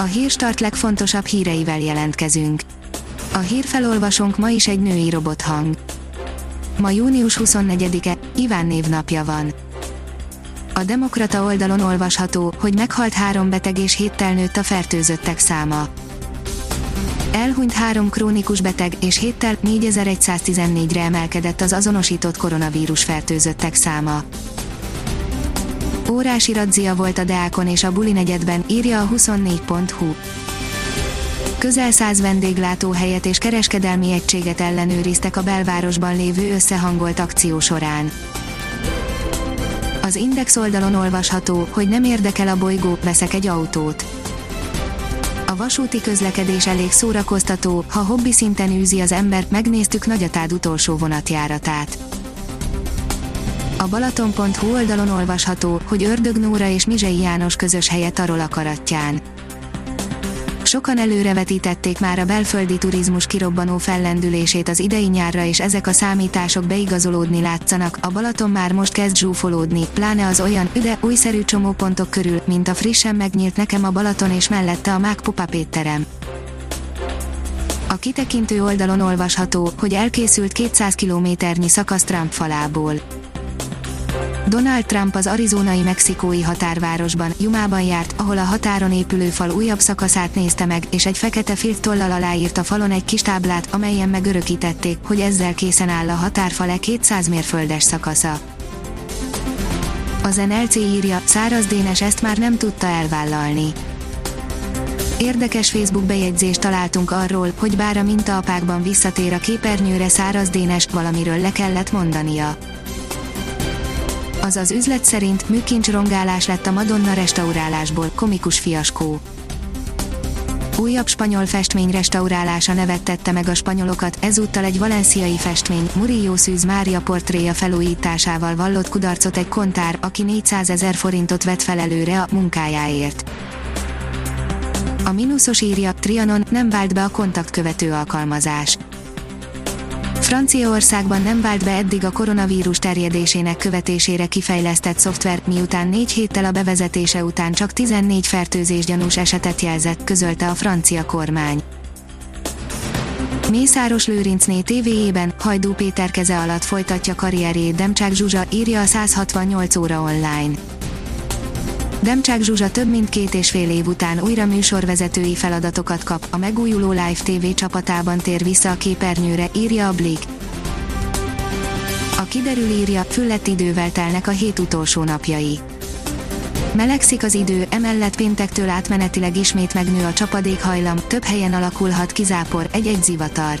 A hírstart legfontosabb híreivel jelentkezünk. A hírfelolvasónk ma is egy női robothang. Ma június 24-e, Iván névnapja van. A Demokrata oldalon olvasható, hogy meghalt három beteg és héttel nőtt a fertőzöttek száma. Elhunyt három krónikus beteg, és héttel 4114-re emelkedett az azonosított koronavírus fertőzöttek száma. Órási radzia volt a Deákon és a Buli negyedben, írja a 24.hu. Közel száz vendéglátóhelyet és kereskedelmi egységet ellenőriztek a belvárosban lévő összehangolt akció során. Az Index oldalon olvasható, hogy nem érdekel a bolygó, veszek egy autót. A vasúti közlekedés elég szórakoztató, ha hobbi szinten űzi az ember, megnéztük Nagyatád utolsó vonatjáratát. A Balaton.hu oldalon olvasható, hogy Ördög Nóra és Mizsei János közös helyet arról akaratján. Sokan előrevetítették már a belföldi turizmus kirobbanó fellendülését az idei nyárra és ezek a számítások beigazolódni látszanak, a Balaton már most kezd zsúfolódni, pláne az olyan üde, újszerű csomópontok körül, mint a frissen megnyílt nekem a Balaton és mellette a Mák Pupa Pétterem. A kitekintő oldalon olvasható, hogy elkészült 200 kilométernyi szakasz Trump falából. Donald Trump az arizonai mexikói határvárosban, Jumában járt, ahol a határon épülő fal újabb szakaszát nézte meg, és egy fekete filttollal aláírt a falon egy kis táblát, amelyen megörökítették, hogy ezzel készen áll a határfale 200 mérföldes szakasza. Az NLC írja, Száraz Dénes ezt már nem tudta elvállalni. Érdekes Facebook bejegyzést találtunk arról, hogy bár a mintaapákban visszatér a képernyőre Száraz Dénes, valamiről le kellett mondania az az üzlet szerint műkincs rongálás lett a Madonna restaurálásból, komikus fiaskó. Újabb spanyol festmény restaurálása nevettette meg a spanyolokat, ezúttal egy valenciai festmény, Murillo Szűz Mária portréja felújításával vallott kudarcot egy kontár, aki 400 ezer forintot vett fel előre a munkájáért. A mínuszos írja, Trianon nem vált be a kontaktkövető alkalmazás. Franciaországban nem vált be eddig a koronavírus terjedésének követésére kifejlesztett szoftver, miután négy héttel a bevezetése után csak 14 fertőzés gyanús esetet jelzett, közölte a francia kormány. Mészáros Lőrincné TV-ében Hajdú Péter keze alatt folytatja karrierjét Demcsák Zsuzsa, írja a 168 óra online. Demcsák Zsuzsa több mint két és fél év után újra műsorvezetői feladatokat kap, a megújuló Live TV csapatában tér vissza a képernyőre, írja a Blik. A kiderül írja, füllett idővel telnek a hét utolsó napjai. Melegszik az idő, emellett péntektől átmenetileg ismét megnő a csapadékhajlam, több helyen alakulhat kizápor, egy-egy zivatar.